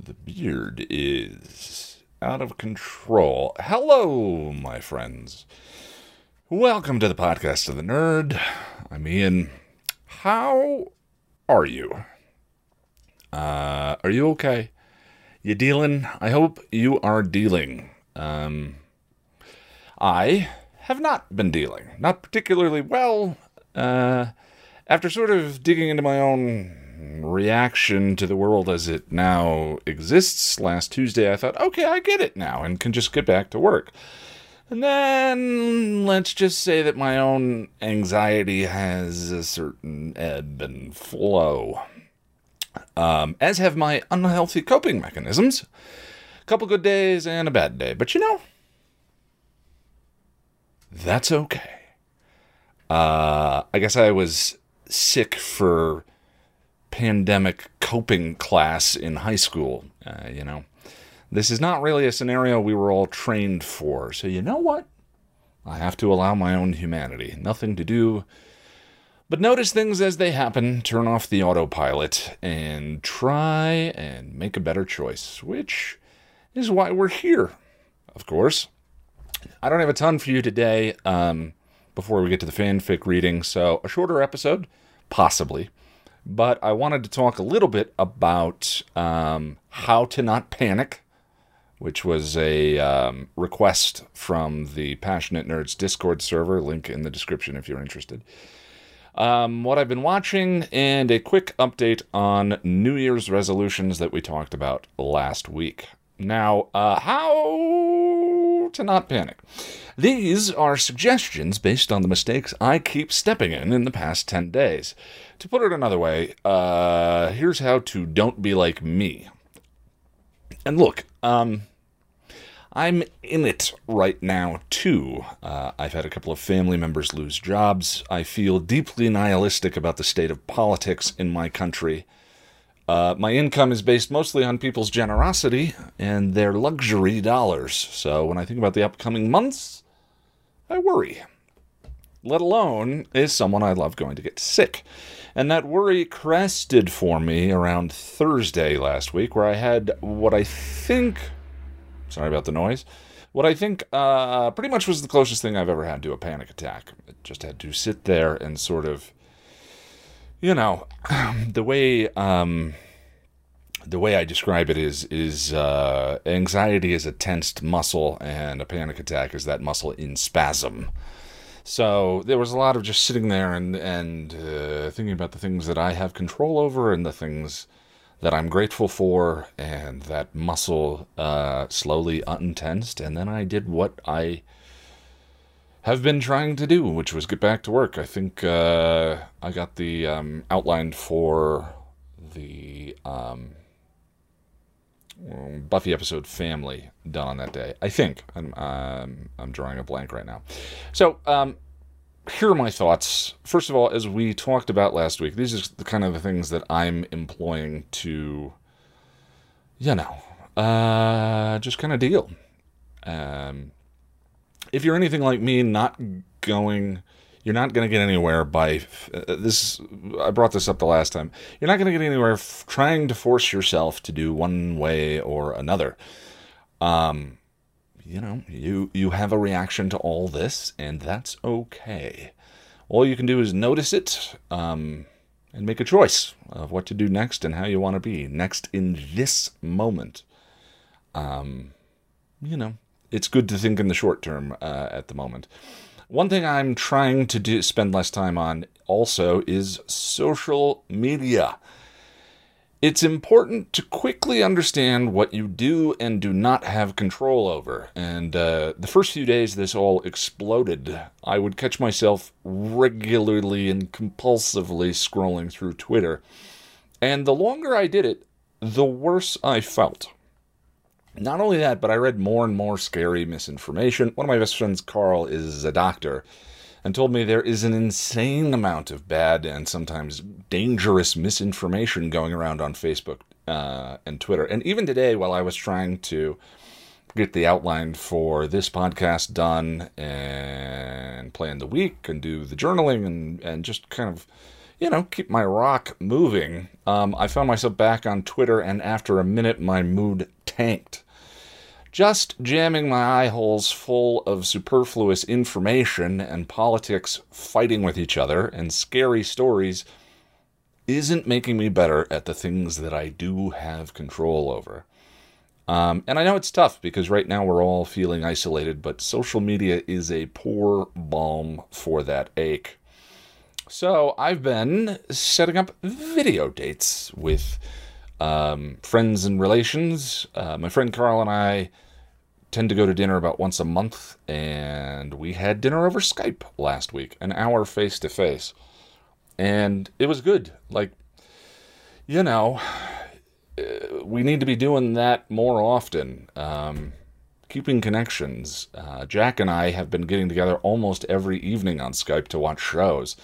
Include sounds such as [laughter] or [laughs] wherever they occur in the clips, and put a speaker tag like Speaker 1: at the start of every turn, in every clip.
Speaker 1: The beard is out of control. Hello, my friends. Welcome to the podcast of the nerd. I'm Ian. How are you? Uh, are you okay? You dealing? I hope you are dealing. Um, I have not been dealing, not particularly well. Uh, after sort of digging into my own reaction to the world as it now exists last Tuesday, I thought, okay, I get it now and can just get back to work. And then let's just say that my own anxiety has a certain ebb and flow, um, as have my unhealthy coping mechanisms. A couple good days and a bad day. But you know, that's okay. Uh, I guess I was sick for pandemic coping class in high school. Uh, you know, this is not really a scenario we were all trained for. So, you know what? I have to allow my own humanity. Nothing to do but notice things as they happen, turn off the autopilot, and try and make a better choice, which is why we're here, of course. I don't have a ton for you today um, before we get to the fanfic reading, so a shorter episode, possibly. But I wanted to talk a little bit about um, how to not panic, which was a um, request from the Passionate Nerds Discord server. Link in the description if you're interested. Um, what I've been watching, and a quick update on New Year's resolutions that we talked about last week. Now, uh, how to not panic. These are suggestions based on the mistakes I keep stepping in in the past 10 days. To put it another way, uh, here's how to don't be like me. And look, um, I'm in it right now, too. Uh, I've had a couple of family members lose jobs. I feel deeply nihilistic about the state of politics in my country. Uh, my income is based mostly on people's generosity and their luxury dollars. So when I think about the upcoming months, I worry. Let alone is someone I love going to get sick. And that worry crested for me around Thursday last week, where I had what I think Sorry about the noise. What I think uh, pretty much was the closest thing I've ever had to a panic attack. I just had to sit there and sort of, you know, [clears throat] the way um, the way I describe it is is uh, anxiety is a tensed muscle, and a panic attack is that muscle in spasm. So there was a lot of just sitting there and and uh, thinking about the things that I have control over and the things that I'm grateful for, and that muscle uh, slowly untensed. And then I did what I have been trying to do, which was get back to work. I think uh, I got the um, outline for the um, Buffy episode Family done on that day. I think I'm um, I'm drawing a blank right now. So um, here are my thoughts. First of all, as we talked about last week, these are the kind of the things that I'm employing to, you know, uh, just kind of deal. Um, if you're anything like me, not going, you're not going to get anywhere by uh, this. I brought this up the last time. You're not going to get anywhere f- trying to force yourself to do one way or another. Um, you know, you you have a reaction to all this, and that's okay. All you can do is notice it um, and make a choice of what to do next and how you want to be next in this moment. Um, you know, it's good to think in the short term uh, at the moment. One thing I'm trying to do, spend less time on also is social media. It's important to quickly understand what you do and do not have control over. And uh, the first few days this all exploded, I would catch myself regularly and compulsively scrolling through Twitter. And the longer I did it, the worse I felt. Not only that, but I read more and more scary misinformation. One of my best friends, Carl, is a doctor and told me there is an insane amount of bad and sometimes dangerous misinformation going around on Facebook uh, and Twitter. And even today, while I was trying to get the outline for this podcast done and plan the week and do the journaling and, and just kind of, you know, keep my rock moving, um, I found myself back on Twitter, and after a minute, my mood tanked. Just jamming my eye holes full of superfluous information and politics fighting with each other and scary stories isn't making me better at the things that I do have control over. Um, and I know it's tough because right now we're all feeling isolated, but social media is a poor balm for that ache. So I've been setting up video dates with um, friends and relations. Uh, my friend Carl and I tend to go to dinner about once a month, and we had dinner over Skype last week, an hour face to face. And it was good. Like, you know, uh, we need to be doing that more often. Um, keeping connections. Uh, Jack and I have been getting together almost every evening on Skype to watch shows.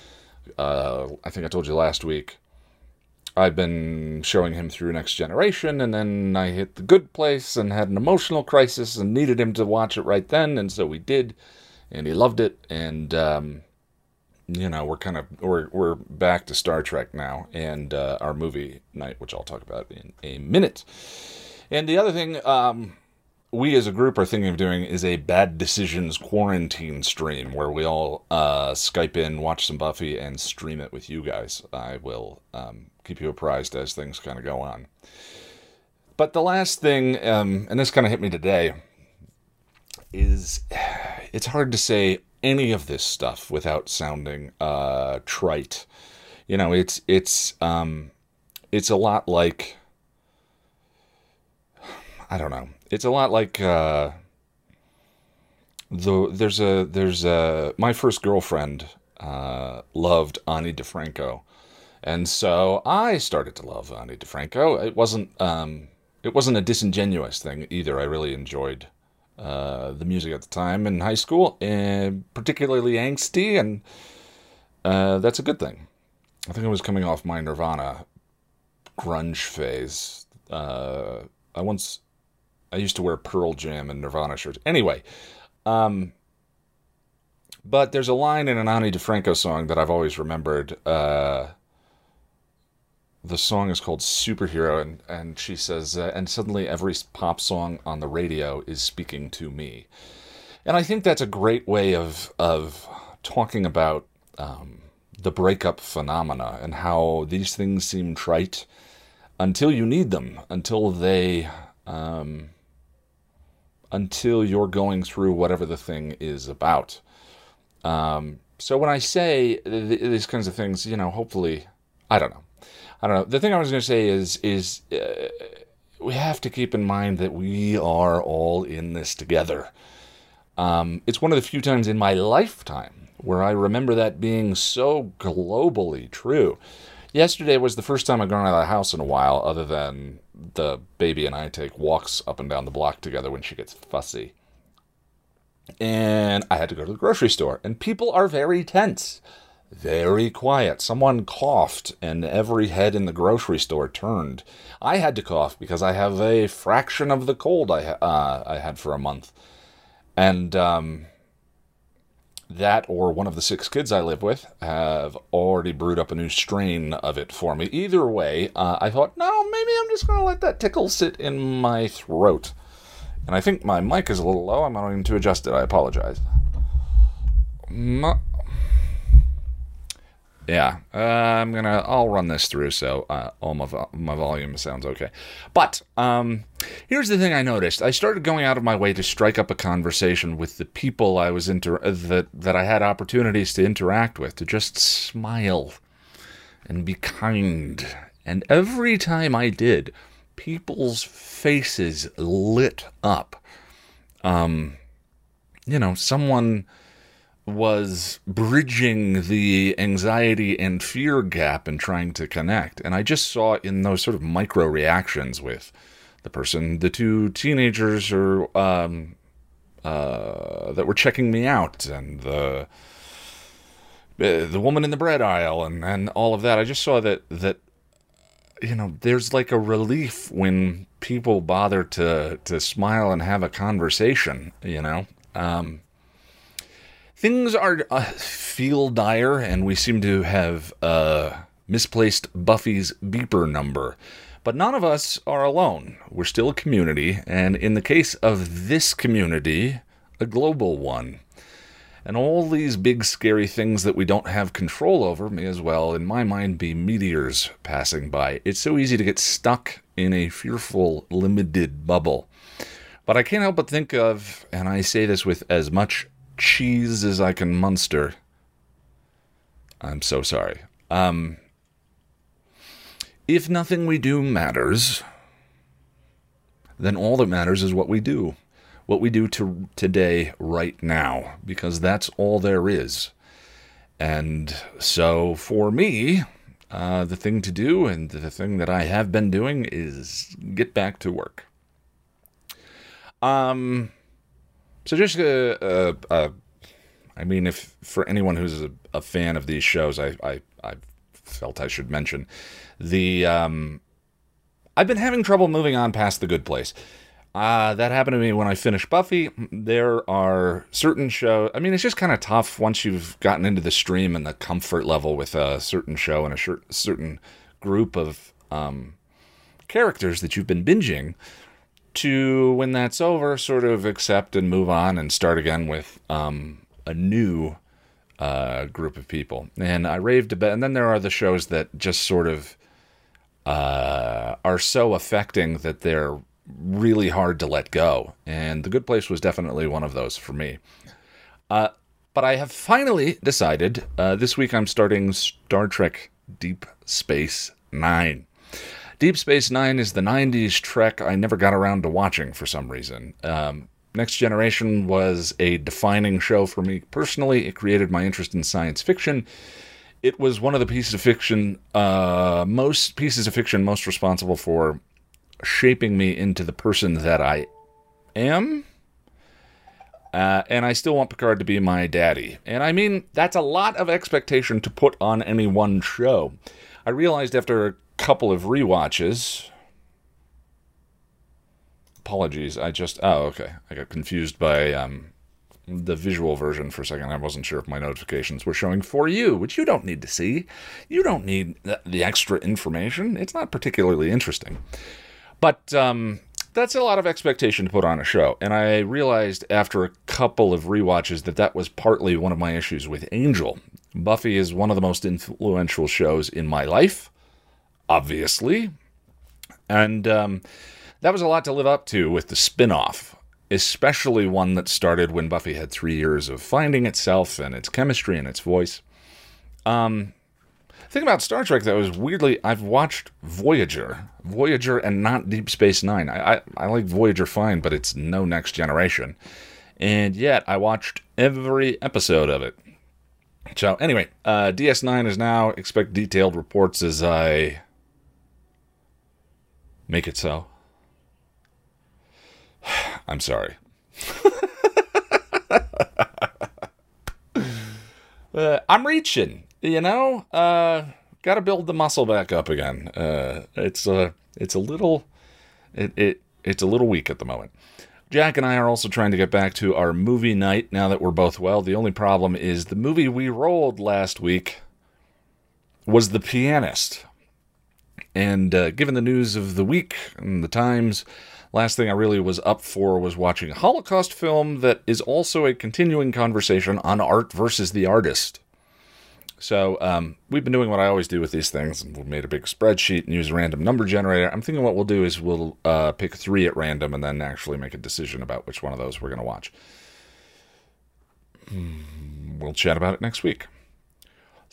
Speaker 1: Uh, I think I told you last week. I've been showing him through Next Generation, and then I hit the good place and had an emotional crisis and needed him to watch it right then, and so we did, and he loved it, and um, you know we're kind of we're we're back to Star Trek now, and uh, our movie night, which I'll talk about in a minute. And the other thing, um, we as a group are thinking of doing is a bad decisions quarantine stream where we all uh, Skype in, watch some Buffy, and stream it with you guys. I will um, keep you apprised as things kind of go on. But the last thing, um, and this kind of hit me today, is [sighs] it's hard to say any of this stuff without sounding uh, trite. You know, it's it's um, it's a lot like I don't know it's a lot like uh, the there's a there's a my first girlfriend uh, loved Ani DiFranco, and so I started to love Ani DiFranco. It wasn't um, it wasn't a disingenuous thing either. I really enjoyed uh, the music at the time in high school, and particularly angsty, and uh, that's a good thing. I think I was coming off my Nirvana grunge phase. Uh, I once I used to wear Pearl Jam and Nirvana shirts. Anyway, um, but there's a line in an Ani DiFranco song that I've always remembered. Uh, the song is called Superhero, and, and she says, uh, and suddenly every pop song on the radio is speaking to me. And I think that's a great way of, of talking about um, the breakup phenomena and how these things seem trite until you need them, until they um, until you're going through whatever the thing is about. Um, so when I say th- these kinds of things, you know, hopefully, I don't know. I don't know. The thing I was going to say is is uh, we have to keep in mind that we are all in this together. Um, it's one of the few times in my lifetime where I remember that being so globally true. Yesterday was the first time I've gone out of the house in a while, other than the baby and I take walks up and down the block together when she gets fussy. And I had to go to the grocery store, and people are very tense, very quiet. Someone coughed, and every head in the grocery store turned. I had to cough because I have a fraction of the cold I uh, I had for a month, and um, that or one of the six kids I live with have already brewed up a new strain of it for me. Either way, uh, I thought, no, maybe I'm just going to let that tickle sit in my throat. And I think my mic is a little low. I'm going to adjust it. I apologize. My, yeah, uh, I'm gonna. I'll run this through so uh, all my vo- my volume sounds okay. But um, here's the thing I noticed: I started going out of my way to strike up a conversation with the people I was inter uh, that that I had opportunities to interact with, to just smile and be kind. And every time I did, people's faces lit up. Um, you know, someone was bridging the anxiety and fear gap and trying to connect. And I just saw in those sort of micro reactions with the person, the two teenagers or um, uh, that were checking me out, and the uh, the woman in the bread aisle, and, and all of that. I just saw that that you know there's like a relief when people bother to to smile and have a conversation. You know. Um, things are uh, feel dire, and we seem to have uh, misplaced Buffy's beeper number. But none of us are alone. We're still a community, and in the case of this community, a global one. And all these big scary things that we don't have control over may as well, in my mind, be meteors passing by. It's so easy to get stuck in a fearful, limited bubble. But I can't help but think of, and I say this with as much cheese as I can muster. I'm so sorry. Um, if nothing we do matters, then all that matters is what we do. What we do to today, right now, because that's all there is. And so for me, uh, the thing to do and the thing that I have been doing is get back to work. Um, so just uh, uh, uh, I mean, if for anyone who's a, a fan of these shows, I, I I felt I should mention the um, I've been having trouble moving on past the Good Place. Uh, that happened to me when I finished Buffy. There are certain shows. I mean, it's just kind of tough once you've gotten into the stream and the comfort level with a certain show and a certain group of um, characters that you've been binging to when that's over, sort of accept and move on and start again with um, a new uh, group of people. And I raved a bit. And then there are the shows that just sort of uh, are so affecting that they're really hard to let go. And The Good Place was definitely one of those for me. Uh, but I have finally decided uh, this week I'm starting Star Trek Deep Space Nine. Deep Space Nine is the 90s Trek I never got around to watching for some reason. Um, Next Generation was a defining show for me personally. It created my interest in science fiction. It was one of the pieces of fiction, uh, most pieces of fiction most responsible for shaping me into the person that I am. Uh, and I still want Picard to be my daddy. And I mean, that's a lot of expectation to put on any one show. I realized after couple of re-watches. Apologies, I just oh okay, I got confused by um, the visual version for a second. I wasn't sure if my notifications were showing for you, which you don't need to see. You don't need the extra information. It's not particularly interesting, but um, that's a lot of expectation to put on a show. And I realized after a couple of re-watches that that was partly one of my issues with Angel. Buffy is one of the most influential shows in my life obviously. And um, that was a lot to live up to with the spin off, especially one that started when Buffy had three years of finding itself and its chemistry and its voice. Um, thing about Star Trek that was weirdly, I've watched Voyager, Voyager, and not Deep Space Nine. I, I, I like Voyager fine, but it's no Next Generation. And yet, I watched every episode of it. So, anyway, uh, DS9 is now. Expect detailed reports as I Make it so. [sighs] I'm sorry. [laughs] uh, I'm reaching, you know. Uh, Got to build the muscle back up again. Uh, it's a, uh, it's a little, it, it, it's a little weak at the moment. Jack and I are also trying to get back to our movie night now that we're both well. The only problem is the movie we rolled last week was The Pianist. And uh, given the news of the week and the times, last thing I really was up for was watching a Holocaust film that is also a continuing conversation on art versus the artist. So um, we've been doing what I always do with these things. We've made a big spreadsheet and use a random number generator. I'm thinking what we'll do is we'll uh, pick three at random and then actually make a decision about which one of those we're going to watch. Hmm, we'll chat about it next week.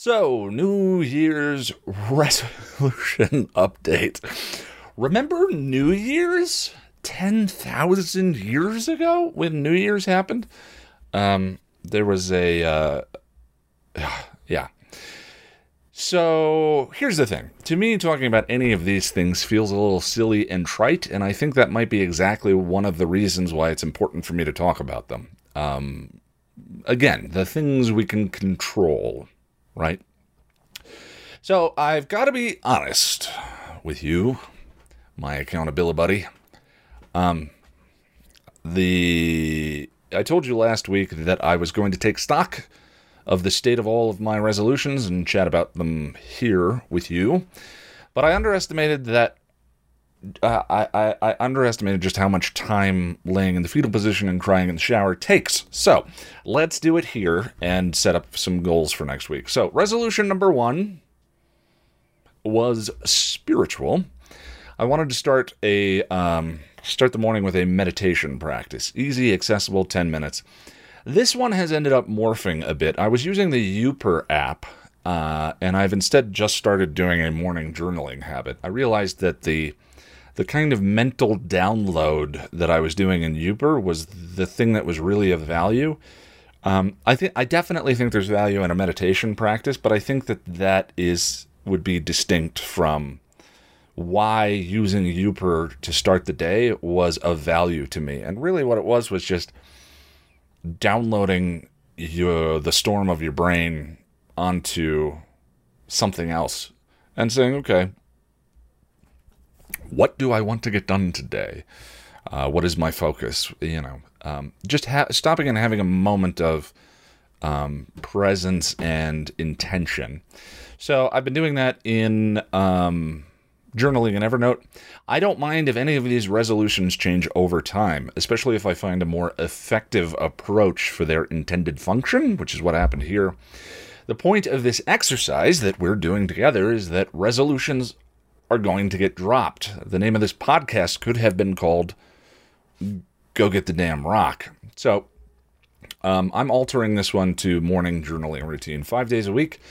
Speaker 1: So, New Year's resolution [laughs] update. Remember New Year's 10,000 years ago when New Year's happened? Um, there was a, uh, [sighs] yeah. So here's the thing. To me, talking about any of these things feels a little silly and trite, and I think that might be exactly one of the reasons why it's important for me to talk about them. Um, again, the things we can control right? So I've got to be honest with you, my accountability buddy. Um, the I told you last week that I was going to take stock of the state of all of my resolutions and chat about them here with you. But I underestimated that. Uh, I, I, I underestimated just how much time laying in the fetal position and crying in the shower takes. So let's do it here and set up some goals for next week. So, resolution number one was spiritual. I wanted to start a um, start the morning with a meditation practice, easy, accessible, ten minutes. This one has ended up morphing a bit. I was using the Youper app, uh, and I've instead just started doing a morning journaling habit. I realized that the the kind of mental download that I was doing in Youper was the thing that was really of value. Um, I think I definitely think there's value in a meditation practice, but I think that that is would be distinct from why using Youper to start the day was of value to me. And really, what it was was just downloading your the storm of your brain onto something else and saying, okay, what do I want to get done today? Uh, what is my focus? You know, um, just ha- stopping and having a moment of um, presence and intention. So I've been doing that in um, journaling in Evernote. I don't mind if any of these resolutions change over time, especially if I find a more effective approach for their intended function, which is what happened here. The point of this exercise that we're doing together is that resolutions are going to get dropped. The name of this podcast could have been called Go Get the Damn Rock. So um, I'm altering this one to morning journaling routine five days a week.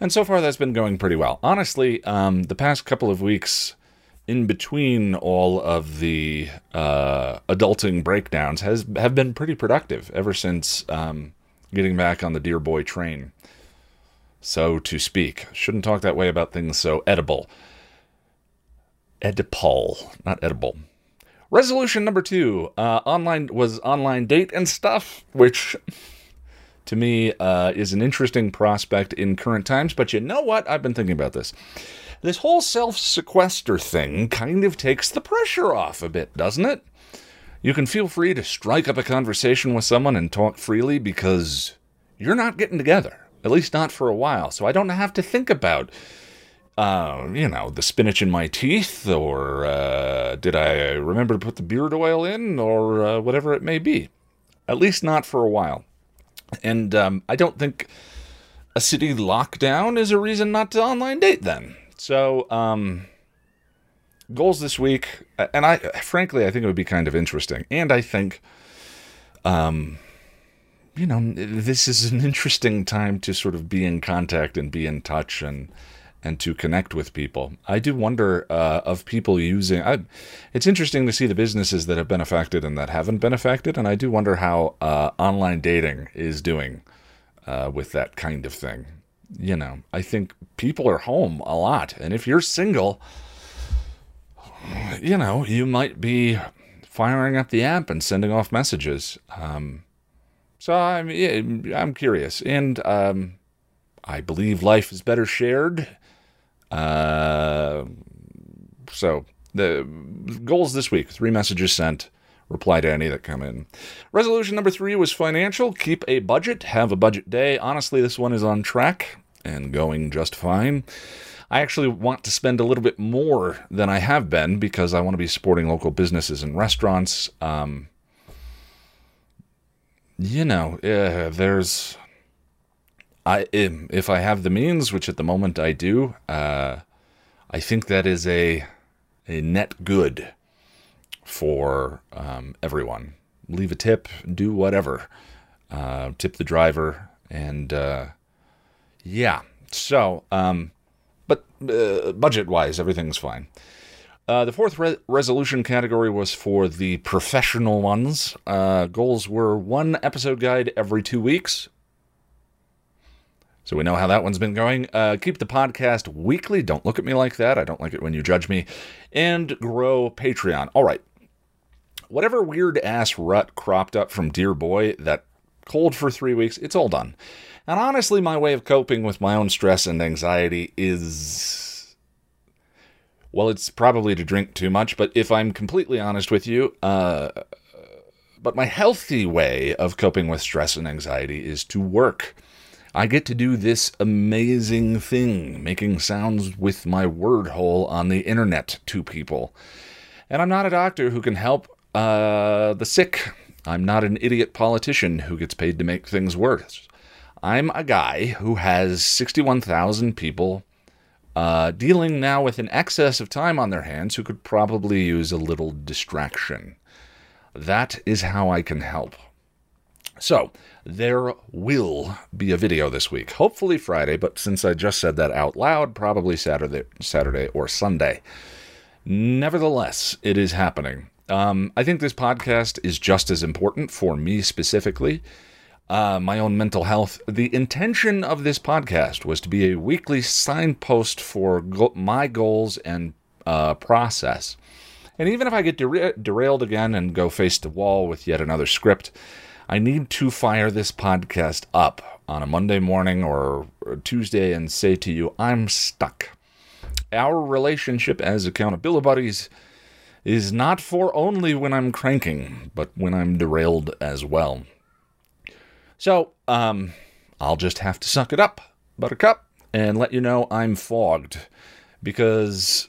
Speaker 1: And so far, that's been going pretty well. Honestly, um, the past couple of weeks, in between all of the uh, adulting breakdowns, has have been pretty productive ever since um, getting back on the dear boy train, so to speak. Shouldn't talk that way about things so edible. Oedipal, not edible. Resolution number two, uh, online was online date and stuff, which to me uh, is an interesting prospect in current times. But you know what? I've been thinking about this. This whole self sequester thing kind of takes the pressure off a bit, doesn't it? You can feel free to strike up a conversation with someone and talk freely because you're not getting together, at least not for a while. So I don't have to think about, uh, you know, the spinach in my teeth, or uh, did I remember to put the beard oil in, or uh, whatever it may be. At least not for a while. And um, I don't think a city lockdown is a reason not to online date then. So, um, goals this week, and I frankly I think it would be kind of interesting, and I think, um, you know, this is an interesting time to sort of be in contact and be in touch and and to connect with people. I do wonder uh, of people using. I, it's interesting to see the businesses that have been affected and that haven't been affected, and I do wonder how uh, online dating is doing uh, with that kind of thing. You know, I think people are home a lot, and if you're single, you know, you might be firing up the app and sending off messages. Um, so I'm I'm curious, and um, I believe life is better shared uh, so the goals this week: three messages sent. Reply to any that come in. Resolution number three was financial. Keep a budget. Have a budget day. Honestly, this one is on track and going just fine. I actually want to spend a little bit more than I have been because I want to be supporting local businesses and restaurants. Um, you know, uh, there's I if I have the means, which at the moment I do, uh, I think that is a a net good for um, everyone. Leave a tip, do whatever, uh, tip the driver, and uh, yeah. So, um, but uh, budget wise, everything's fine. Uh, the fourth re- resolution category was for the professional ones. Uh, goals were one episode guide every two weeks, so we know how that one's been going. Uh, keep the podcast weekly. Don't look at me like that. I don't like it when you judge me. And grow Patreon. All right. Whatever weird ass rut cropped up from Dear Boy that cold for three weeks, it's all done. And honestly, my way of coping with my own stress and anxiety is. Well, it's probably to drink too much, but if I'm completely honest with you, uh, But my healthy way of coping with stress and anxiety is to work. I get to do this amazing thing, making sounds with my word hole on the internet to people. And I'm not a doctor who can help uh, the sick. I'm not an idiot politician who gets paid to make things worse. I'm a guy who has 61,000 people uh, dealing now with an excess of time on their hands who could probably use a little distraction. That is how I can help. So, there will be a video this week. Hopefully Friday, but since I just said that out loud, probably Saturday, Saturday or Sunday. Nevertheless, it is happening. Um, I think this podcast is just as important for me specifically, uh, my own mental health. The intention of this podcast was to be a weekly signpost for go- my goals and uh, process. And even if I get der- derailed again and go face to wall with yet another script, I need to fire this podcast up on a Monday morning or, Tuesday and say to you, I'm stuck. Our relationship as accountability buddies is not for only when I'm cranking, but when I'm derailed as well. So, um, I'll just have to suck it up, Buttercup, and let you know I'm fogged because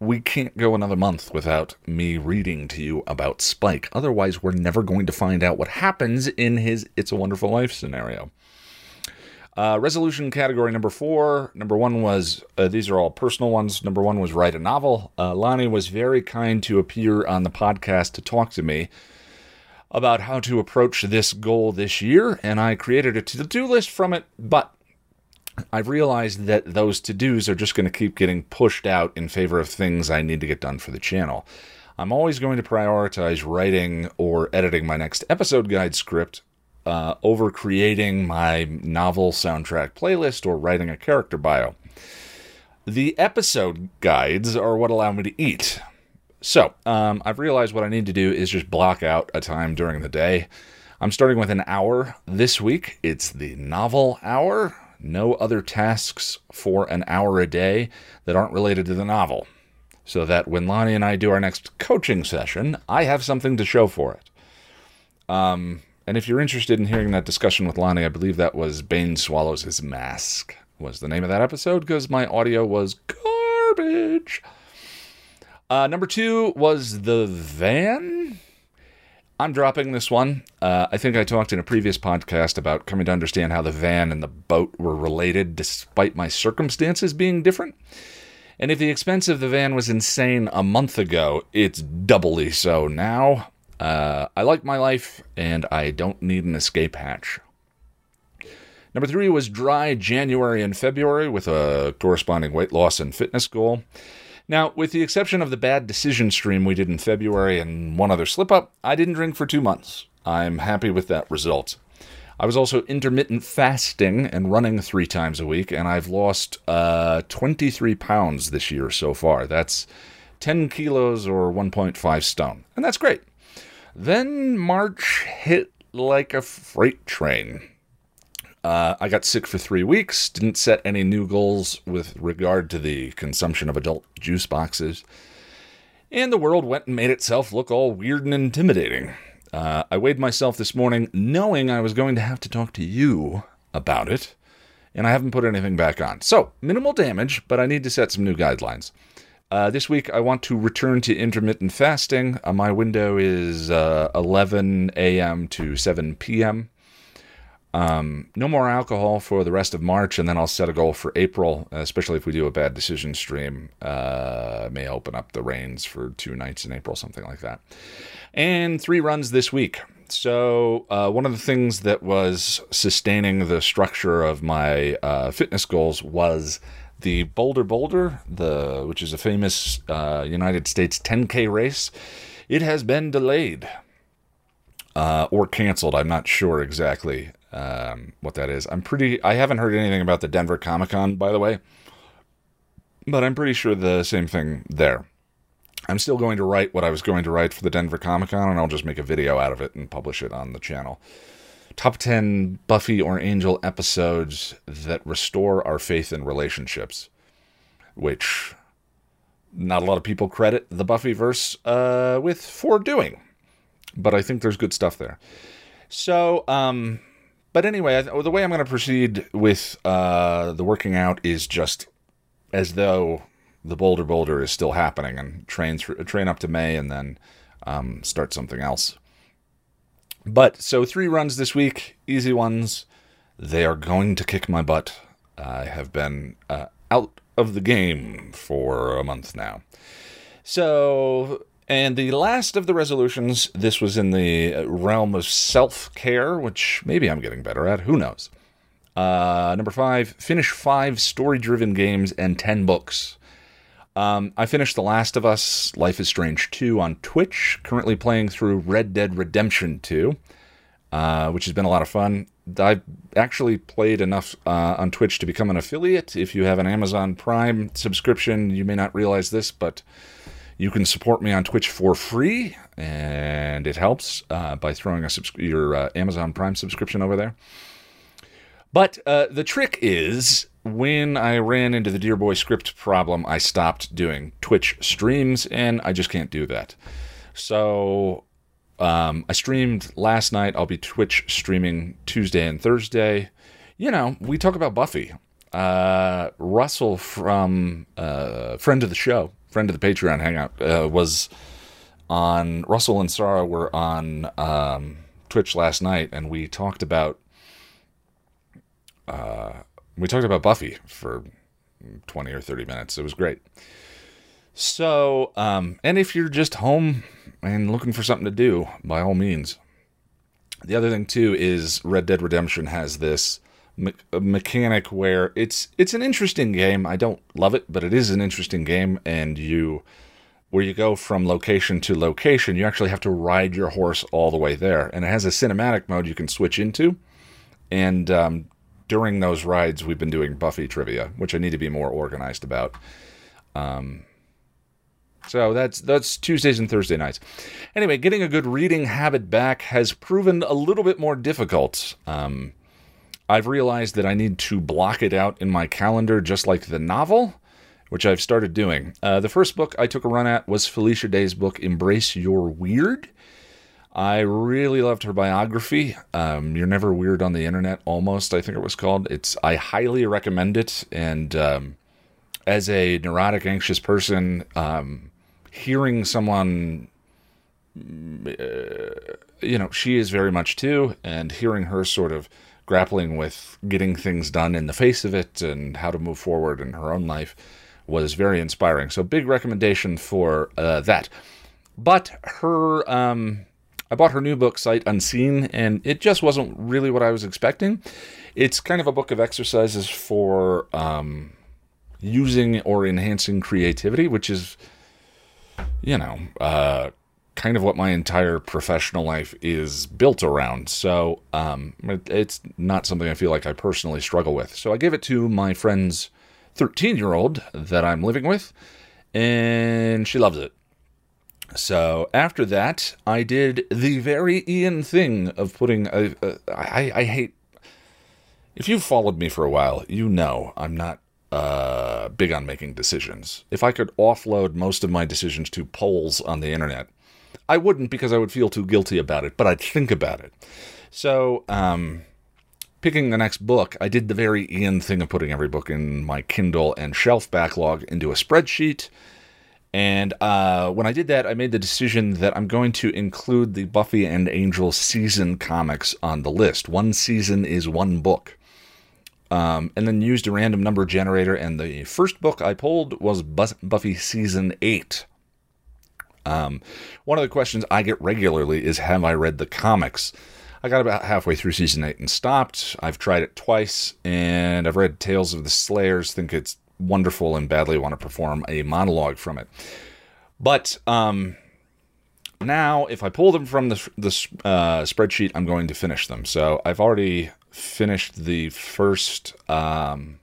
Speaker 1: we can't go another month without me reading to you about Spike. Otherwise, we're never going to find out what happens in his It's a Wonderful Life scenario. Uh, resolution category number four. Number one was, uh, these are all personal ones. Number one was write a novel. Uh, Lonnie was very kind to appear on the podcast to talk to me about how to approach this goal this year, and I created a to do list from it, but I've realized that those to dos are just going to keep getting pushed out in favor of things I need to get done for the channel. I'm always going to prioritize writing or editing my next episode guide script uh, over creating my novel soundtrack playlist or writing a character bio. The episode guides are what allow me to eat. So, um, I've realized what I need to do is just block out a time during the day. I'm starting with an hour this week. It's the novel hour no other tasks for an hour a day that aren't related to the novel, so that when Lonnie and I do our next coaching session, I have something to show for it. Um, and if you're interested in hearing that discussion with Lonnie, I believe that was Bane Swallows His Mask, was the name of that episode, because my audio was garbage. Uh, number two was The Van. I'm dropping this one. Uh, I think I talked in a previous podcast about coming to understand how the van and the boat were related despite my circumstances being different. And if the expense of the van was insane a month ago, it's doubly so now. Uh, I like my life and I don't need an escape hatch. Number three was dry January and February with a corresponding weight loss and fitness goal. Now, with the exception of the bad decision stream we did in February and one other slip up, I didn't drink for two months. I'm happy with that result. I was also intermittent fasting and running three times a week, and I've lost uh, 23 pounds this year so far. That's 10 kilos or 1.5 stone, and that's great. Then March hit like a freight train. Uh, I got sick for three weeks, didn't set any new goals with regard to the consumption of adult juice boxes, and the world went and made itself look all weird and intimidating. Uh, I weighed myself this morning knowing I was going to have to talk to you about it, and I haven't put anything back on. So, minimal damage, but I need to set some new guidelines. Uh, this week, I want to return to intermittent fasting. Uh, my window is uh, 11 a.m. to 7 p.m. Um, no more alcohol for the rest of March, and then I'll set a goal for April, especially if we do a bad decision stream. Uh, may open up the reins for two nights in April, something like that. And three runs this week. So, uh, one of the things that was sustaining the structure of my uh, fitness goals was the Bolder Boulder, the which is a famous uh, United States 10K race. It has been delayed uh, or canceled. I'm not sure exactly um, what that is. I'm pretty. I haven't heard anything about the Denver Comic Con, by the way, but I'm pretty sure the same thing there. I'm still going to write what I was going to write for the Denver Comic Con, and I'll just make a video out of it and publish it on the channel. Top 10 Buffy or Angel episodes that restore our faith in relationships, which not a lot of people credit the Buffyverse uh, with for doing. but I think there's good stuff there. So, um, but anyway, the way I'm going to proceed with uh, the working out is just as though the Bolder Boulder is still happening and train through, train up to May and then um, start something else. But so three runs this week, easy ones. They are going to kick my butt. I have been uh, out of the game for a month now. So, and the last of the resolutions, this was in the realm of self care, which maybe I'm getting better at. Who knows? Uh, number five, finish five story driven games and 10 books. Um, I finished The Last of Us Life is Strange 2 on Twitch, currently playing through Red Dead Redemption 2, uh, which has been a lot of fun. I've actually played enough uh, on Twitch to become an affiliate. If you have an Amazon Prime subscription, you may not realize this, but you can support me on Twitch for free, and it helps uh, by throwing a subs- your uh, Amazon Prime subscription over there. But uh, the trick is when I ran into the Dear Boy script problem, I stopped doing Twitch streams, and I just can't do that. So um, I streamed last night. I'll be Twitch streaming Tuesday and Thursday. You know, we talk about Buffy. Uh, Russell from uh, friend of the show, friend of the Patreon hangout, uh, was on. Russell and Sarah were on um, Twitch last night, and we talked about uh, we talked about Buffy for 20 or 30 minutes. It was great. So, um, and if you're just home and looking for something to do, by all means. The other thing too is Red Dead Redemption has this me- mechanic where it's it's an interesting game. I don't love it, but it is an interesting game, and you where you go from location to location, you actually have to ride your horse all the way there, and it has a cinematic mode you can switch into, and um, during those rides, we've been doing Buffy trivia, which I need to be more organized about. Um, so that's that's Tuesdays and Thursday nights. Anyway, getting a good reading habit back has proven a little bit more difficult. Um, I've realized that I need to block it out in my calendar, just like the novel, which I've started doing. Uh, the first book I took a run at was Felicia Day's book, Embrace Your Weird. I really loved her biography. Um, You're Never Weird on the Internet, almost, I think it was called. It's I highly recommend it. And um, as a neurotic, anxious person, um, hearing someone, uh, you know, she is very much too, and hearing her sort of grappling with getting things done in the face of it and how to move forward in her own life was very inspiring. So, big recommendation for uh, that. But her um, I bought her new book, Sight Unseen, and it just wasn't really what I was expecting. It's kind of a book of exercises for um, using or enhancing creativity, which is, you know, uh, kind of what my entire professional life is built around. So um, it's not something I feel like I personally struggle with. So I gave it to my friend's 13 year old that I'm living with, and she loves it. So after that, I did the very Ian thing of putting. A, a, I, I hate. If you've followed me for a while, you know I'm not uh, big on making decisions. If I could offload most of my decisions to polls on the internet, I wouldn't because I would feel too guilty about it, but I'd think about it. So, um, picking the next book, I did the very Ian thing of putting every book in my Kindle and shelf backlog into a spreadsheet and uh, when I did that, I made the decision that I'm going to include the Buffy and Angel season comics on the list. One season is one book. Um, and then used a random number generator, and the first book I pulled was Buffy season 8. Um, one of the questions I get regularly is Have I read the comics? I got about halfway through season 8 and stopped. I've tried it twice, and I've read Tales of the Slayers, think it's wonderful and badly want to perform a monologue from it. But um, now, if I pull them from the, the uh, spreadsheet, I'm going to finish them. So I've already finished the first um,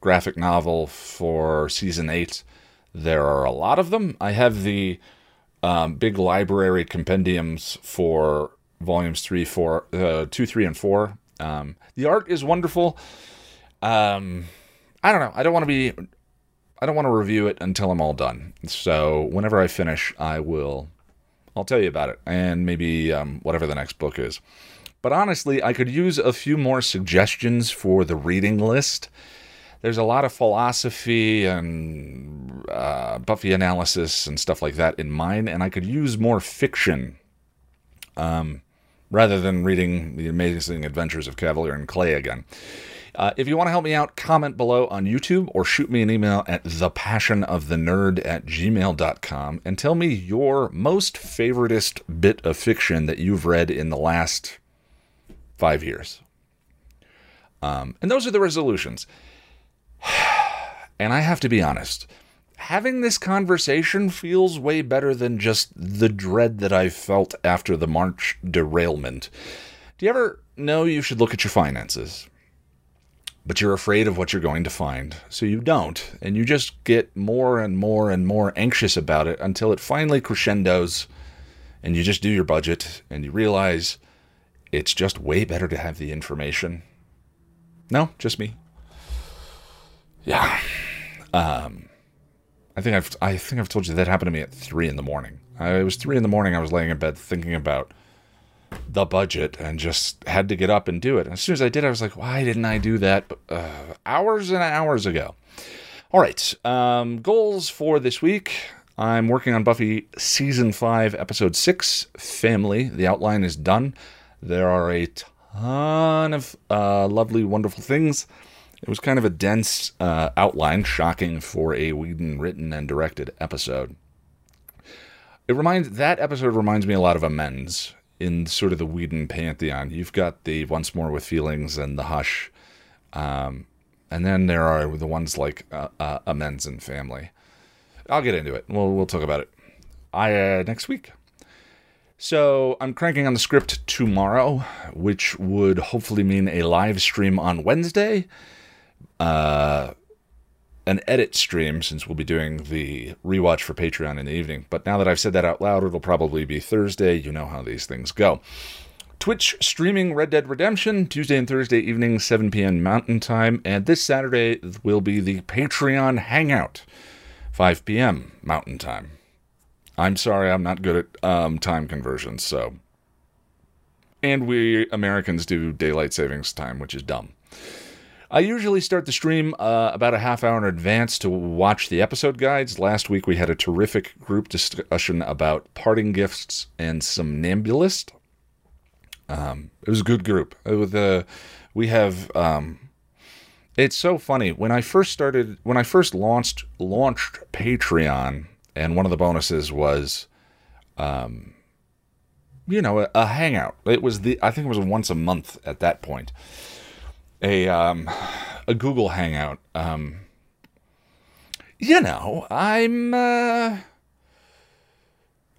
Speaker 1: graphic novel for season eight. There are a lot of them. I have the um, big library compendiums for volumes three, four, uh, two, three, and four. Um, the art is wonderful. Um, I don't know. I don't want to be. I don't want to review it until I'm all done. So whenever I finish, I will. I'll tell you about it, and maybe um, whatever the next book is. But honestly, I could use a few more suggestions for the reading list. There's a lot of philosophy and uh, Buffy analysis and stuff like that in mine, and I could use more fiction um, rather than reading The Amazing Adventures of Kavalier and Clay again. Uh, if you want to help me out, comment below on YouTube or shoot me an email at thepassionofthenerd at gmail.com and tell me your most favoritist bit of fiction that you've read in the last five years. Um, and those are the resolutions. [sighs] and I have to be honest, having this conversation feels way better than just the dread that I felt after the March derailment. Do you ever know you should look at your finances? but you're afraid of what you're going to find. So you don't, and you just get more and more and more anxious about it until it finally crescendos and you just do your budget and you realize it's just way better to have the information. No, just me. Yeah. Um, I think I've I think I've told you that happened to me at three in the morning. I, it was three in the morning. I was laying in bed thinking about the budget and just had to get up and do it. And as soon as I did, I was like, why didn't I do that uh, hours and hours ago? All right, um, goals for this week. I'm working on Buffy season five, episode six, Family. The outline is done. There are a ton of uh, lovely, wonderful things. It was kind of a dense uh, outline, shocking for a Whedon written and directed episode. It reminds that episode reminds me a lot of Amends in sort of the Whedon pantheon. You've got the Once More with Feelings and the Hush, um, and then there are the ones like uh, uh, Amends and Family. I'll get into it. We'll we'll talk about it. I uh, next week. So I'm cranking on the script tomorrow, which would hopefully mean a live stream on Wednesday. Uh, an edit stream since we'll be doing the rewatch for Patreon in the evening. But now that I've said that out loud, it'll probably be Thursday. You know how these things go. Twitch streaming Red Dead Redemption Tuesday and Thursday evening, 7 p.m. Mountain Time. And this Saturday will be the Patreon Hangout, 5 p.m. Mountain Time. I'm sorry, I'm not good at um, time conversions, so. And we Americans do daylight savings time, which is dumb. I usually start the stream uh, about a half hour in advance to watch the episode guides. Last week we had a terrific group discussion about parting gifts and somnambulist. Um, it was a good group. Was, uh, we have. Um, it's so funny when I first started when I first launched launched Patreon, and one of the bonuses was, um, you know, a, a hangout. It was the I think it was once a month at that point a um, a Google Hangout. Um, you know, I'm. Uh,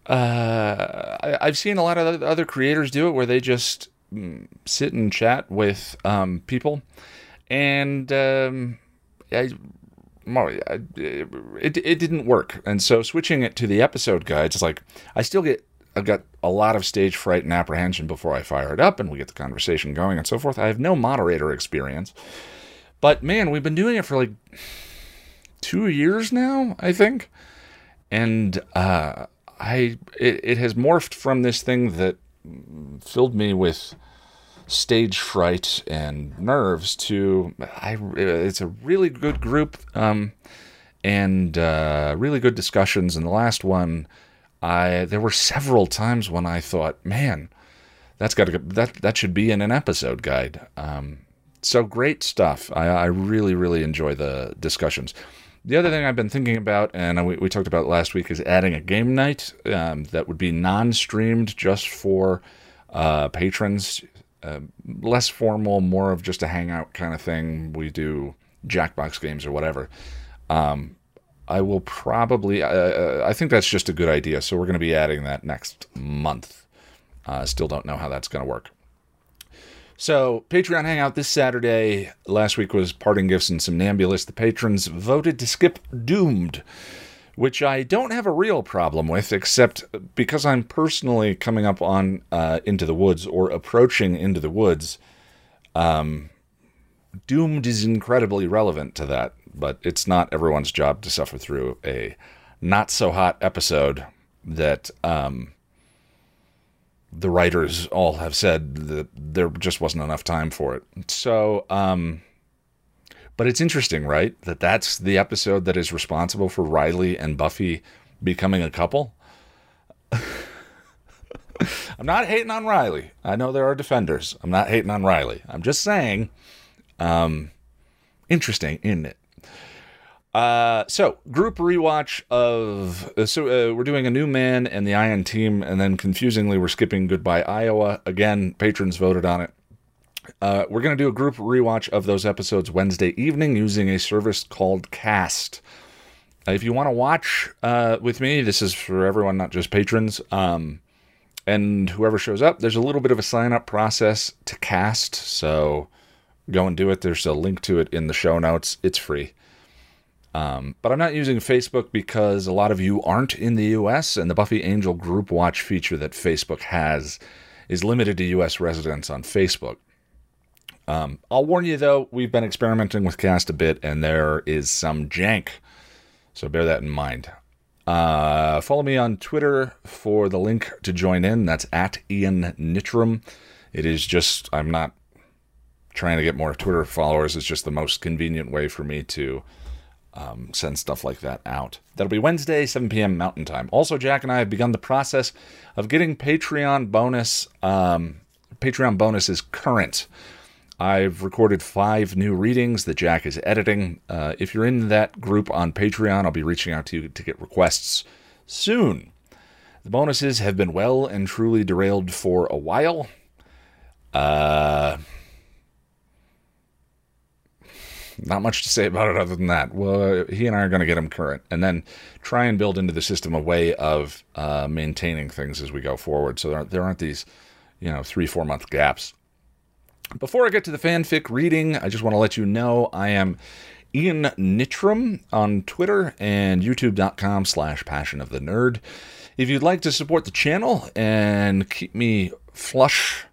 Speaker 1: uh, I, have seen a lot of other creators do it where they just mm, sit and chat with um, people, and um, I, it it didn't work. And so switching it to the episode guides, like I still get I've got a lot of stage fright and apprehension before I fire it up and we get the conversation going and so forth. I have no moderator experience. But man, we've been doing it for like two years now, I think. And uh, I it, it has morphed from this thing that filled me with stage fright and nerves to I it's a really good group um, and uh, really good discussions. And the last one I there were several times when I thought, man, that's got to that that should be in an episode guide. Um, so great stuff. I, I really really enjoy the discussions. The other thing I've been thinking about, and we, we talked about last week, is adding a game night um, that would be non-streamed, just for uh, patrons. Uh, less formal, more of just a hangout kind of thing. We do Jackbox games or whatever. Um, I will probably. Uh, uh, I think that's just a good idea. So we're going to be adding that next month. Uh, still don't know how that's going to work. So Patreon Hangout this Saturday. Last week was parting gifts and somnambulist. The patrons voted to skip Doomed, which I don't have a real problem with, except because I'm personally coming up on uh, Into the Woods or approaching Into the Woods. Um, Doomed is incredibly relevant to that but it's not everyone's job to suffer through a not so hot episode that um, the writers all have said that there just wasn't enough time for it. So, um, but it's interesting, right? That that's the episode that is responsible for Riley and Buffy becoming a couple. [laughs] I'm not hating on Riley. I know there are defenders. I'm not hating on Riley. I'm just saying, um, interesting, isn't it? Uh, so group rewatch of uh, so uh, we're doing a new man and the I in Team, and then confusingly we're skipping Goodbye Iowa again. Patrons voted on it. Uh, we're gonna do a group rewatch of those episodes Wednesday evening using a service called Kast. if you want to watch uh, with me, this is for everyone, not just patrons. Um, and whoever shows up, there's a little bit of a sign up process to Kast, so go and do it. There's a link to it in the show notes. It's free. Um, but I'm not using Facebook because a lot of you aren't in the US, and the Buffy Angel group watch feature that Facebook has is limited to US residents on Facebook. Um, I'll warn you though, we've been experimenting with Kast a bit, and there is some jank. So bear that in mind. Uh, follow me on Twitter for the link to join in. That's at Ian Nitram. It is just, I'm not trying to get more Twitter followers. is just the most convenient way for me to um, send stuff like that out. That'll be Wednesday, 7 p.m. Mountain Time. Also, Jack and I have begun the process of getting Patreon bonus. Um, Patreon bonuses current. I've recorded five new readings that Jack is editing. Uh, if you're in that group on Patreon, I'll be reaching out to you to get requests soon. The bonuses have been well and truly derailed for a while. Uh, not much to say about it other than that. Well, he and I are going to get them current and then try and build into the system a way of uh, maintaining things as we go forward. So there aren't, there aren't these, you know, three, four month gaps. Before I get to the fanfic reading, I just want to let you know I am Ian Nitram on Twitter and youtube.com slash passion of the nerd. If you'd like to support the channel and keep me flush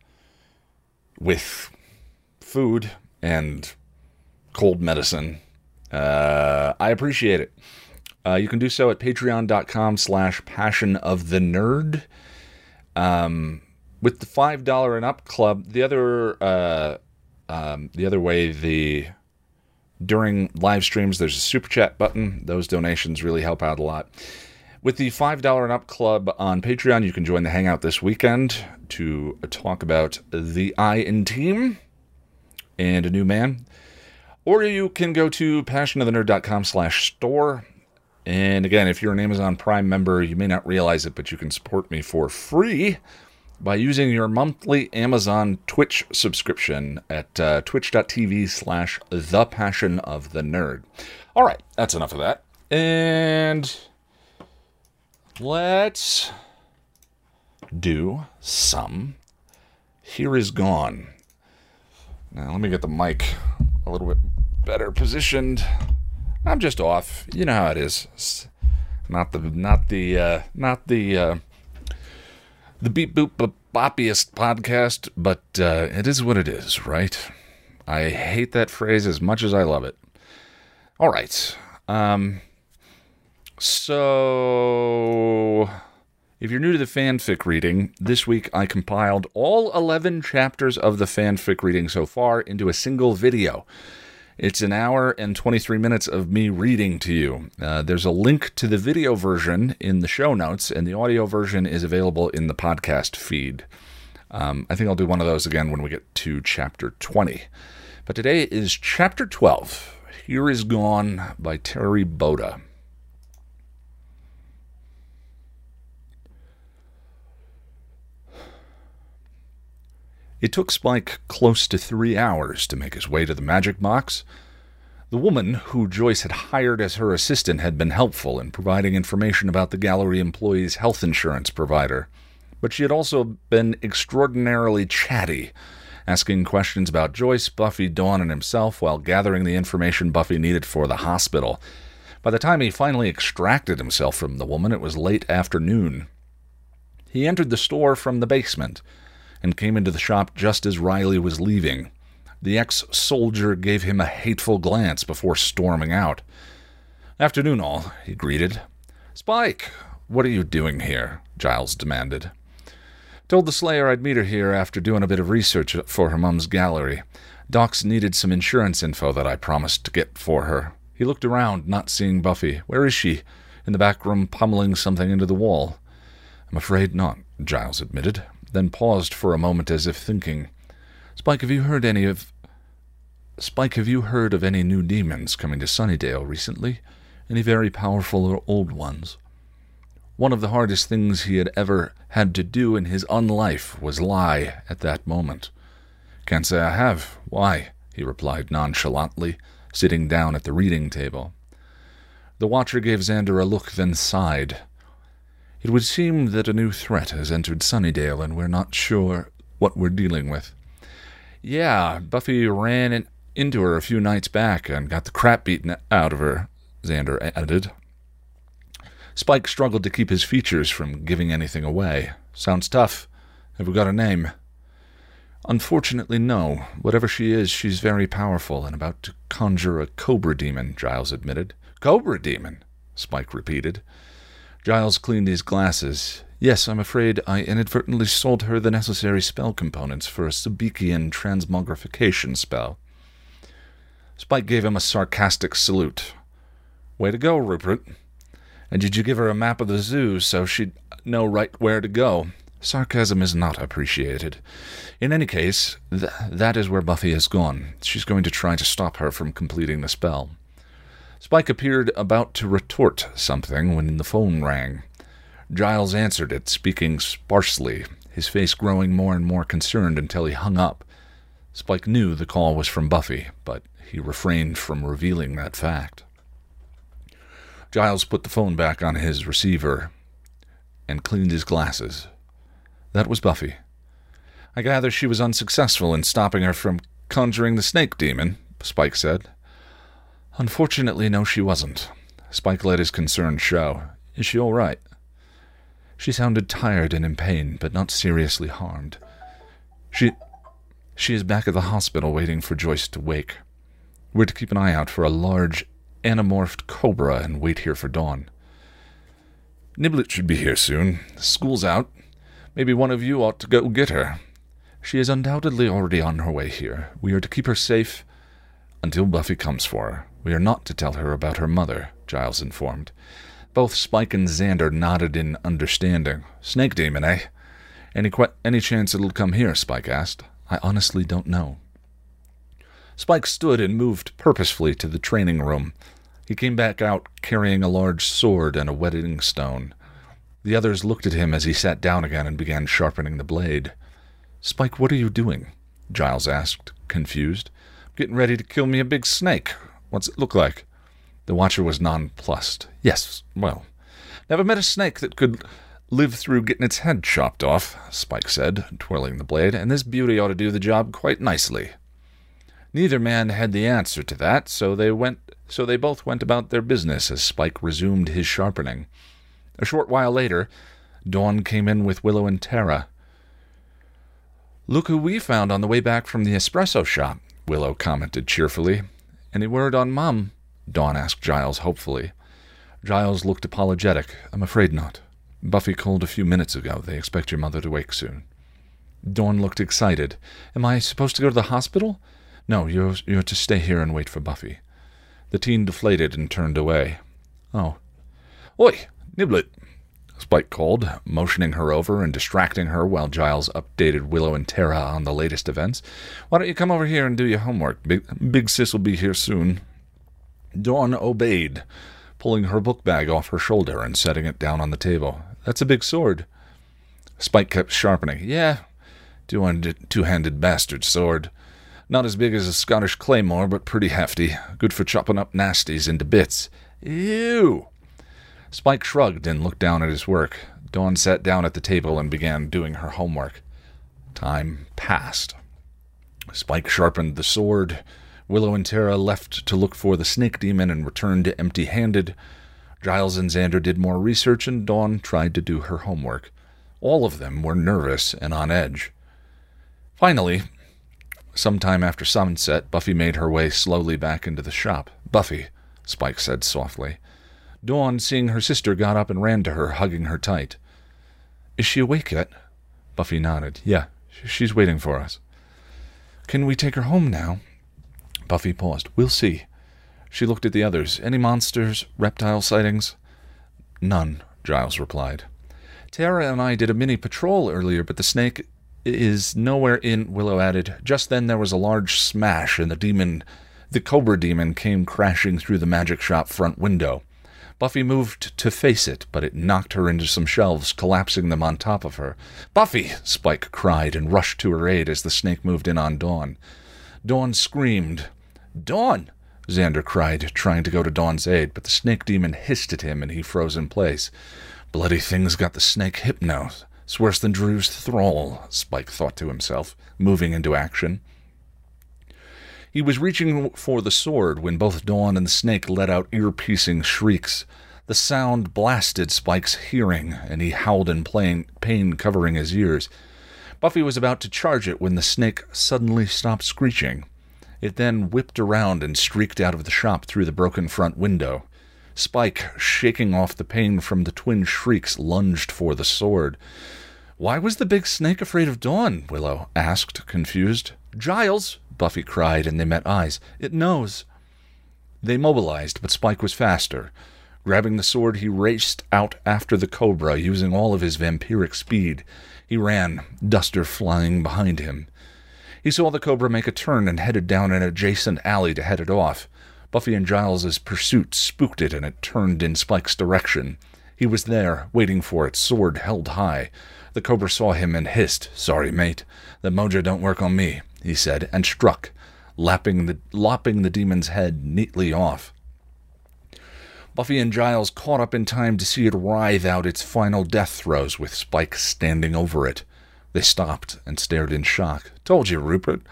Speaker 1: with food and cold medicine. Uh, I appreciate it. Uh, you can do so at patreon.com slash passion of the nerd. Um, with the five dollar and up club, the other uh, um, the other way the during live streams there's a super chat button. Those donations really help out a lot. With the $5 and up club on Patreon, you can join the hangout this weekend to talk about the I in team and a new man. Or you can go to passionofthenerd.com slash store. And again, if you're an Amazon Prime member, you may not realize it, but you can support me for free by using your monthly Amazon Twitch subscription at uh, twitch.tv slash the passion of the nerd. All right, that's enough of that. And let's do some Here Is Gone. Now, let me get the mic a little bit better positioned. I'm just off. You know how it is. It's not the not the uh, not the uh, the beep boop boppiest podcast, but uh, it is what it is, right? I hate that phrase as much as I love it. All right. Um, so if you're new to the fanfic reading, this week I compiled all 11 chapters of the fanfic reading so far into a single video. It's an hour and 23 minutes of me reading to you. Uh, there's a link to the video version in the show notes, and the audio version is available in the podcast feed. Um, I think I'll do one of those again when we get to chapter 20. But today is chapter 12. Here is Gone by Terri Botta. It took Spike close to three hours to make his way to the magic box. The woman who Joyce had hired as her assistant had been helpful in providing information about the gallery employee's health insurance provider, but she had also been extraordinarily chatty, asking questions about Joyce, Buffy, Dawn, and himself while gathering the information Buffy needed for the hospital. By the time he finally extracted himself from the woman, it was late afternoon. He entered the store from the basement and came into the shop just as Riley was leaving. The ex soldier gave him a hateful glance before storming out. Afternoon, all, he greeted. Spike, what are you doing here? Giles demanded. Told the Slayer I'd meet her here after doing a bit of research for her mum's gallery. Docs needed some insurance info that I promised to get for her. He looked around, not seeing Buffy. Where is she? In the back room, pummeling something into the wall. I'm afraid not, Giles admitted, then paused for a moment as if thinking. Spike, have you heard any of. Spike, have you heard of any new demons coming to Sunnydale recently? Any very powerful or old ones? One of the hardest things he had ever had to do in his unlife was lie at that moment. Can't say I have. Why? he replied nonchalantly, sitting down at the reading table. The watcher gave Xander a look, then sighed. It would seem that a new threat has entered Sunnydale, and we're not sure what we're dealing with. Yeah, Buffy ran in, into her a few nights back and got the crap beaten out of her, Xander added. Spike struggled to keep his features from giving anything away. Sounds tough. Have we got a name? Unfortunately, no. Whatever she is, she's very powerful and about to conjure a cobra demon, Giles admitted. Cobra demon? Spike repeated. Giles cleaned his glasses. Yes, I'm afraid I inadvertently sold her the necessary spell components for a Sobekian transmogrification spell. Spike gave him a sarcastic salute. Way to go, Rupert. And did you give her a map of the zoo so she'd know right where to go? Sarcasm is not appreciated. In any case, th- that is where Buffy has gone. She's going to try to stop her from completing the spell. Spike appeared about to retort something when the phone rang. Giles answered it, speaking sparsely, his face growing more and more concerned until he hung up. Spike knew the call was from Buffy, but he refrained from revealing that fact. Giles put the phone back on his receiver and cleaned his glasses. That was Buffy. I gather she was unsuccessful in stopping her from conjuring the snake demon, Spike said. Unfortunately, no, she wasn't. Spike let his concern show. Is she all right? She sounded tired and in pain, but not seriously harmed. She. She is back at the hospital waiting for Joyce to wake. We're to keep an eye out for a large, anamorphed cobra and wait here for dawn. Niblet should be here soon. School's out. Maybe one of you ought to go get her. She is undoubtedly already on her way here. We are to keep her safe until Buffy comes for her. We are not to tell her about her mother, Giles informed. Both Spike and Xander nodded in understanding. Snake demon, eh? Any, que- any chance it'll come here? Spike asked. I honestly don't know. Spike stood and moved purposefully to the training room. He came back out carrying a large sword and a wedding stone. The others looked at him as he sat down again and began sharpening the blade. Spike, what are you doing? Giles asked, confused. Getting ready to kill me a big snake. What's it look like? The watcher was nonplussed. Yes, well, never met a snake that could live through getting its head chopped off, Spike said, twirling the blade, and this beauty ought to do the job quite nicely. Neither man had the answer to that, so they went so they both went about their business as Spike resumed his sharpening. A short while later, Dawn came in with Willow and Tara. Look who we found on the way back from the espresso shop, Willow commented cheerfully. Any word on Mum? Dawn asked Giles hopefully. Giles looked apologetic. I'm afraid not. Buffy called a few minutes ago. They expect your mother to wake soon. Dawn looked excited. Am I supposed to go to the hospital? No, you're, you're to stay here and wait for Buffy. The teen deflated and turned away. Oh. Oi, Niblet, Spike called, motioning her over and distracting her while Giles updated Willow and Tara on the latest events. Why don't you come over here and do your homework? Big, Big Sis will be here soon. Dawn obeyed, pulling her book bag off her shoulder and setting it down on the table. That's a big sword. Spike kept sharpening. Yeah, two-handed bastard sword. Not as big as a Scottish claymore, but pretty hefty. Good for chopping up nasties into bits. Ew! Spike shrugged and looked down at his work. Dawn sat down at the table and began doing her homework. Time passed. Spike sharpened the sword. Willow and Tara left to look for the snake demon and returned empty handed. Giles and Xander did more research, and Dawn tried to do her homework. All of them were nervous and on edge. Finally, Sometime after sunset, Buffy made her way slowly back into the shop. Buffy, Spike said softly. Dawn, seeing her sister, got up and ran to her, hugging her tight. Is she awake yet? Buffy nodded. Yeah, she's waiting for us. Can we take her home now? Buffy paused. We'll see. She looked at the others. Any monsters, reptile sightings? None, Giles replied. Tara and I did a mini patrol earlier, but the snake is nowhere in, Willow added. Just then there was a large smash, and the demon, the cobra demon, came crashing through the magic shop front window. Buffy moved to face it, but it knocked her into some shelves, collapsing them on top of her. Buffy! Spike cried and rushed to her aid as the snake moved in on Dawn. Dawn screamed. Dawn! Xander cried, trying to go to Dawn's aid, but the snake demon hissed at him and he froze in place. Bloody thing's got the snake hypnosed. It's worse than Dru's thrall, Spike thought to himself, moving into action. He was reaching for the sword when both Dawn and the snake let out ear piercing shrieks. The sound blasted Spike's hearing, and he howled in plain pain, covering his ears. Buffy was about to charge it when the snake suddenly stopped screeching. It then whipped around and streaked out of the shop through the broken front window. Spike, shaking off the pain from the twin shrieks, lunged for the sword. Why was the big snake afraid of Dawn? Willow asked, confused. Giles, Buffy cried, and they met eyes. It knows. They mobilized, but Spike was faster. Grabbing the sword, he raced out after the cobra, using all of his vampiric speed. He ran, Duster flying behind him. He saw the cobra make a turn and headed down an adjacent alley to head it off. Buffy and Giles's pursuit spooked it, and it turned in Spike's direction. He was there, waiting for it, sword held high. The cobra saw him and hissed, Sorry, mate. The mojo don't work on me he said, and struck, lapping the, lopping the demon's head neatly off. Buffy and Giles caught up in time to see it writhe out its final death throes with Spike standing over it. They stopped and stared in shock. Told you, Rupert.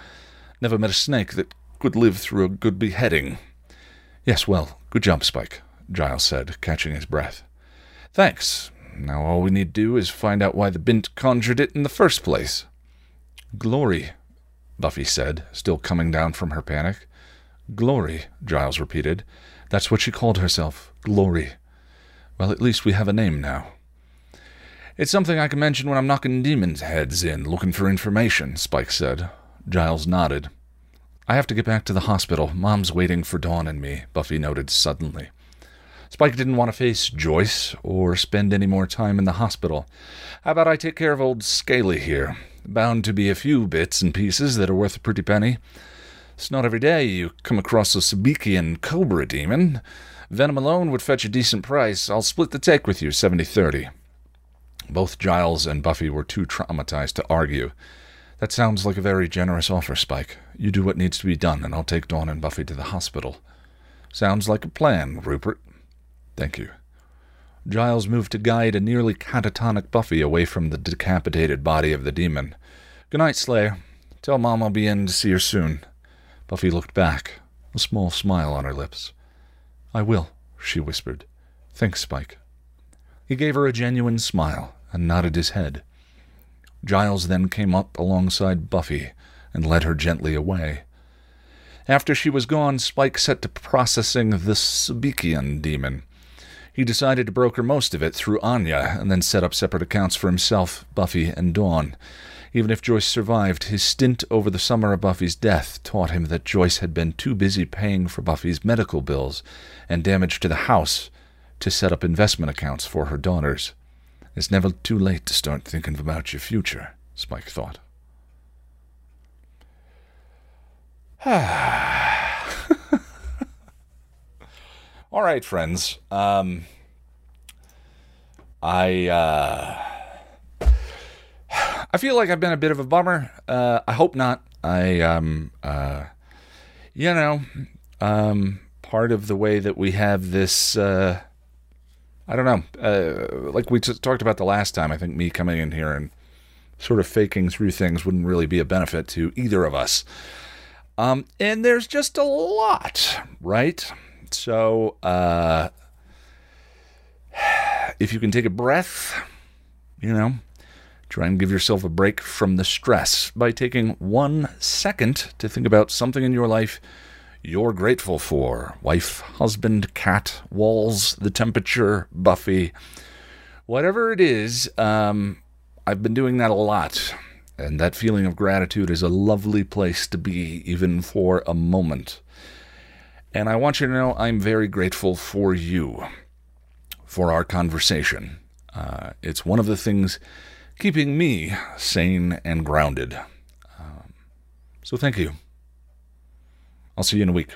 Speaker 1: Never met a snake that could live through a good beheading. Yes, well, good job, Spike, Giles said, catching his breath. Thanks. Now all we need to do is find out why the Bint conjured it in the first place. Glory, Buffy said, still coming down from her panic. Glory, Giles repeated. That's what she called herself. Glory. Well, at least we have a name now. It's something I can mention when I'm knocking demons' heads in, looking for information, Spike said. Giles nodded. I have to get back to the hospital. Mom's waiting for Dawn and me, Buffy noted suddenly. Spike didn't want to face Joyce or spend any more time in the hospital. How about I take care of old Scaly here? Bound to be a few bits and pieces that are worth a pretty penny. It's not every day you come across a Sobekian cobra demon. Venom alone would fetch a decent price. I'll split the take with you, 70 30. Both Giles and Buffy were too traumatized to argue. That sounds like a very generous offer, Spike. You do what needs to be done, and I'll take Dawn and Buffy to the hospital. Sounds like a plan, Rupert. Thank you. Giles moved to guide a nearly catatonic Buffy away from the decapitated body of the demon. Good night, Slayer. Tell Mom I'll be in to see her soon. Buffy looked back, a small smile on her lips. I will, she whispered. Thanks, Spike. He gave her a genuine smile and nodded his head. Giles then came up alongside Buffy and led her gently away. After she was gone, Spike set to processing the Sobekian demon. He decided to broker most of it through Anya and then set up separate accounts for himself, Buffy, and Dawn. Even if Joyce survived, his stint over the summer of Buffy's death taught him that Joyce had been too busy paying for Buffy's medical bills and damage to the house to set up investment accounts for her daughters. It's never too late to start thinking about your future, Spike thought. All right, friends. Um, I uh, I feel like I've been a bit of a bummer. Uh, I hope not. I um uh, you know, um, part of the way that we have this. Uh, I don't know. Uh, like we t- talked about the last time, I think me coming in here and sort of faking through things wouldn't really be a benefit to either of us. Um, and there's just a lot, right? So, uh, [sighs] if you can take a breath, you know, try and give yourself a break from the stress by taking one second to think about something in your life you're grateful for wife, husband, cat, walls, the temperature, Buffy, whatever it is. Um, I've been doing that a lot. And that feeling of gratitude is a lovely place to be, even for a moment. And I want you to know I'm very grateful for you, for our conversation. Uh, it's one of the things keeping me sane and grounded. Um, so thank you. I'll see you in a week.